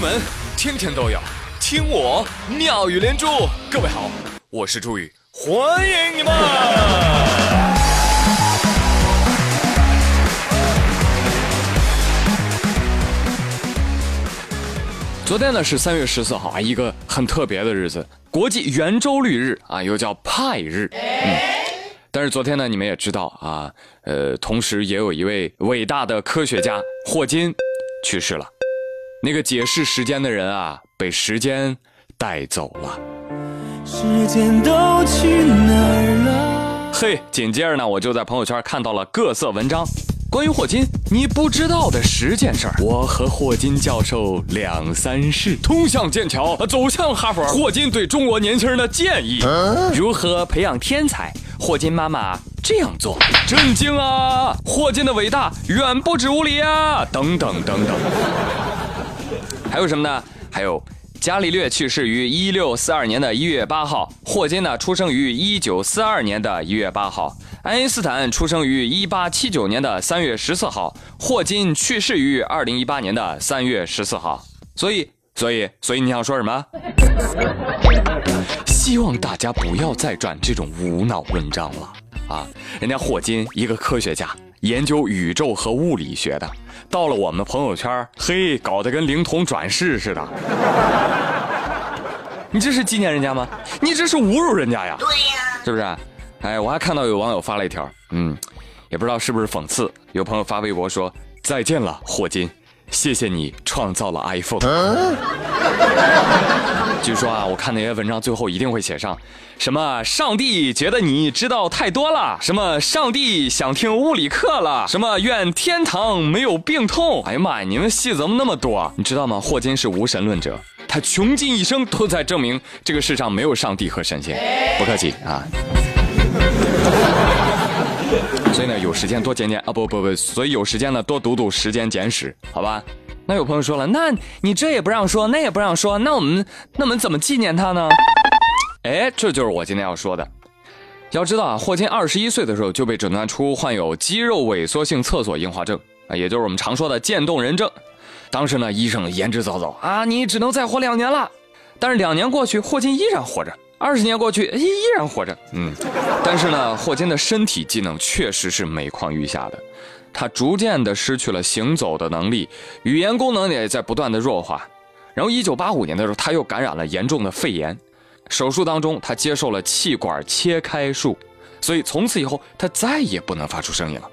门天天都有听我妙语连珠。各位好，我是朱宇，欢迎你们。昨天呢是三月十四号啊，一个很特别的日子，国际圆周率日啊，又叫派日。嗯，但是昨天呢，你们也知道啊，呃，同时也有一位伟大的科学家霍金去世了。那个解释时间的人啊，被时间带走了。时间都去哪儿了？嘿，紧接着呢，我就在朋友圈看到了各色文章，关于霍金你不知道的十件事儿。我和霍金教授两三世，通向剑桥，走向哈佛。霍金对中国年轻人的建议：如何培养天才？霍金妈妈这样做，震惊啊！霍金的伟大远不止无理啊！等等等等。还有什么呢？还有伽利略去世于一六四二年的一月八号，霍金呢出生于一九四二年的一月八号，爱因斯坦出生于一八七九年的三月十四号，霍金去世于二零一八年的三月十四号。所以，所以，所以你想说什么？希望大家不要再转这种无脑文章了啊！人家霍金一个科学家。研究宇宙和物理学的，到了我们朋友圈，嘿，搞得跟灵童转世似的。你这是纪念人家吗？你这是侮辱人家呀！对呀，是不是？哎，我还看到有网友发了一条，嗯，也不知道是不是讽刺。有朋友发微博说：“再见了，霍金。”谢谢你创造了 iPhone。据说啊，我看那些文章最后一定会写上什么“上帝觉得你知道太多了”，什么“上帝想听物理课了”，什么“愿天堂没有病痛”。哎呀妈呀，你们戏怎么那么多？你知道吗？霍金是无神论者，他穷尽一生都在证明这个世上没有上帝和神仙。不客气啊。所以呢，有时间多捡捡啊，不不不，所以有时间呢多读读《时间简史》，好吧？那有朋友说了，那你这也不让说，那也不让说，那我们那我们怎么纪念他呢？哎，这就是我今天要说的。要知道啊，霍金二十一岁的时候就被诊断出患有肌肉萎缩性侧索硬化症啊，也就是我们常说的渐冻人症。当时呢，医生言之凿凿啊，你只能再活两年了。但是两年过去，霍金依然活着。二十年过去，依依然活着。嗯，但是呢，霍金的身体机能确实是每况愈下的，他逐渐的失去了行走的能力，语言功能也在不断的弱化。然后，一九八五年的时候，他又感染了严重的肺炎，手术当中他接受了气管切开术，所以从此以后他再也不能发出声音了。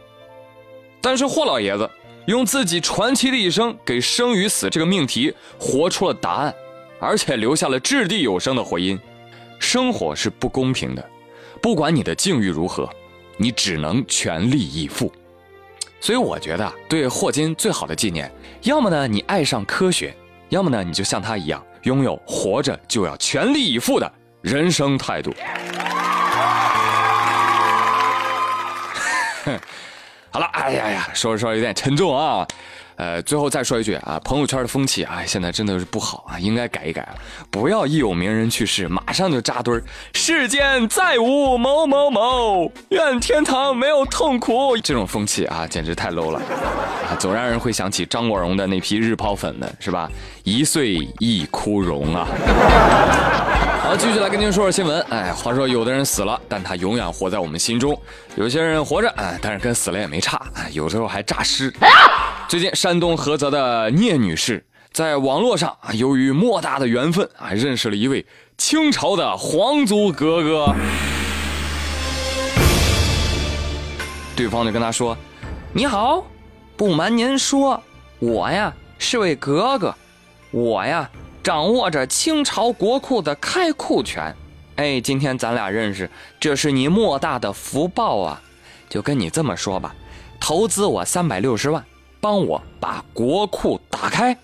但是霍老爷子用自己传奇的一生，给生与死这个命题活出了答案，而且留下了掷地有声的回音。生活是不公平的，不管你的境遇如何，你只能全力以赴。所以我觉得对霍金最好的纪念，要么呢你爱上科学，要么呢你就像他一样，拥有活着就要全力以赴的人生态度。好了，哎呀呀，说着说着有点沉重啊。呃，最后再说一句啊，朋友圈的风气啊，现在真的是不好啊，应该改一改啊，不要一有名人去世，马上就扎堆儿。世间再无某某某，愿天堂没有痛苦。这种风气啊，简直太 low 了啊，总让人会想起张国荣的那批日抛粉的是吧？一岁一枯荣啊。好，继续来跟您说说新闻。哎，话说有的人死了，但他永远活在我们心中；有些人活着，哎，但是跟死了也没差，哎，有时候还诈尸。最近，山东菏泽的聂女士在网络上啊，由于莫大的缘分啊，认识了一位清朝的皇族格格。对方就跟他说：“你好，不瞒您说，我呀是位格格，我呀掌握着清朝国库的开库权。哎，今天咱俩认识，这是你莫大的福报啊！就跟你这么说吧，投资我三百六十万。”帮我把国库打开，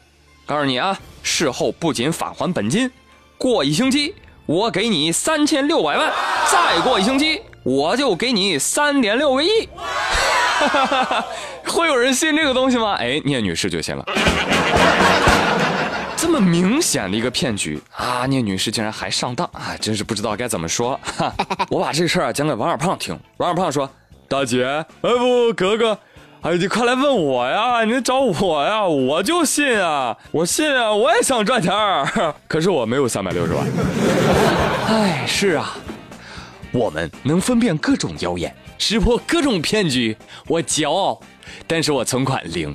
告诉你啊，事后不仅返还本金，过一星期我给你三千六百万，再过一星期我就给你三点六个亿。会有人信这个东西吗？哎，聂女士就信了。这么明显的一个骗局啊，聂女士竟然还上当啊，真是不知道该怎么说。我把这事儿啊讲给王二胖听，王二胖说：“大姐，哎不，哥哥。”哎，你快来问我呀！你找我呀，我就信啊，我信啊，我也想赚钱儿，可是我没有三百六十万。哎，是啊，我们能分辨各种谣言，识破各种骗局，我骄傲，但是我存款零，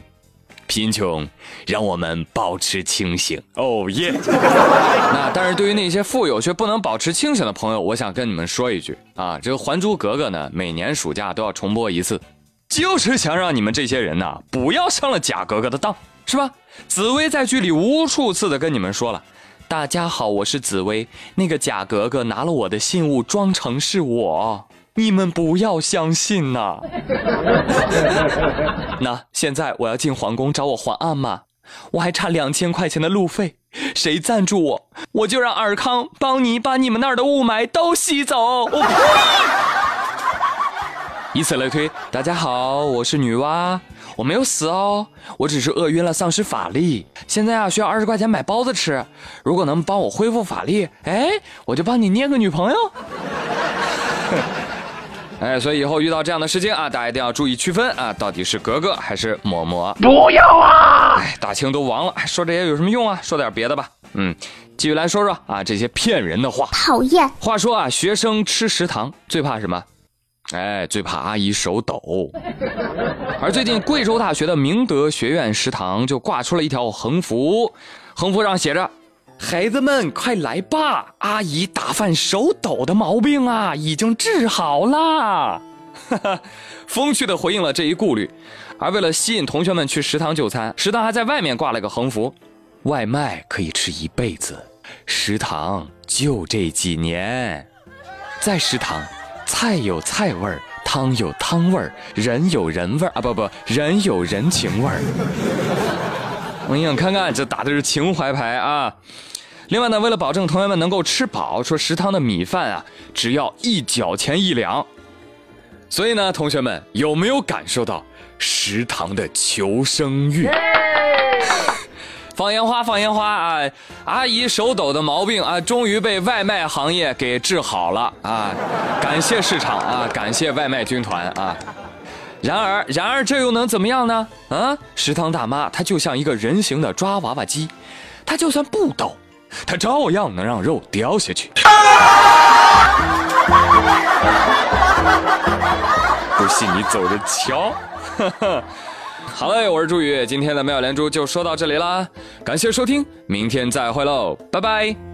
贫穷让我们保持清醒。哦耶！那但是对于那些富有却不能保持清醒的朋友，我想跟你们说一句啊，这个《还珠格格》呢，每年暑假都要重播一次。就是想让你们这些人呐，不要上了假格格的当，是吧？紫薇在剧里无数次的跟你们说了：“大家好，我是紫薇。”那个假格格拿了我的信物，装成是我，你们不要相信呐。那现在我要进皇宫找我皇阿玛，我还差两千块钱的路费，谁赞助我，我就让尔康帮你把你们那儿的雾霾都吸走。以此类推，大家好，我是女娲，我没有死哦，我只是饿晕了，丧失法力。现在啊，需要二十块钱买包子吃，如果能帮我恢复法力，哎，我就帮你捏个女朋友。哎，所以以后遇到这样的事情啊，大家一定要注意区分啊，到底是格格还是嬷嬷？不要啊！哎，大清都亡了，说这些有什么用啊？说点别的吧。嗯，继续来说说啊，这些骗人的话。讨厌。话说啊，学生吃食堂最怕什么？哎，最怕阿姨手抖。而最近，贵州大学的明德学院食堂就挂出了一条横幅，横幅上写着：“孩子们快来吧，阿姨打饭手抖的毛病啊，已经治好了。”哈哈，风趣的回应了这一顾虑。而为了吸引同学们去食堂就餐，食堂还在外面挂了个横幅：“外卖可以吃一辈子，食堂就这几年。”在食堂。菜有菜味儿，汤有汤味儿，人有人味儿啊！不不，人有人情味儿。我想看看，这打的是情怀牌啊！另外呢，为了保证同学们能够吃饱，说食堂的米饭啊，只要一角钱一两。所以呢，同学们有没有感受到食堂的求生欲？放烟花，放烟花啊！阿姨手抖的毛病啊，终于被外卖行业给治好了啊！感谢市场啊，感谢外卖军团啊！然而，然而这又能怎么样呢？啊，食堂大妈她就像一个人形的抓娃娃机，她就算不抖，她照样能让肉掉下去。不信你走着瞧。好嘞，我是朱宇，今天的妙连珠就说到这里啦，感谢收听，明天再会喽，拜拜。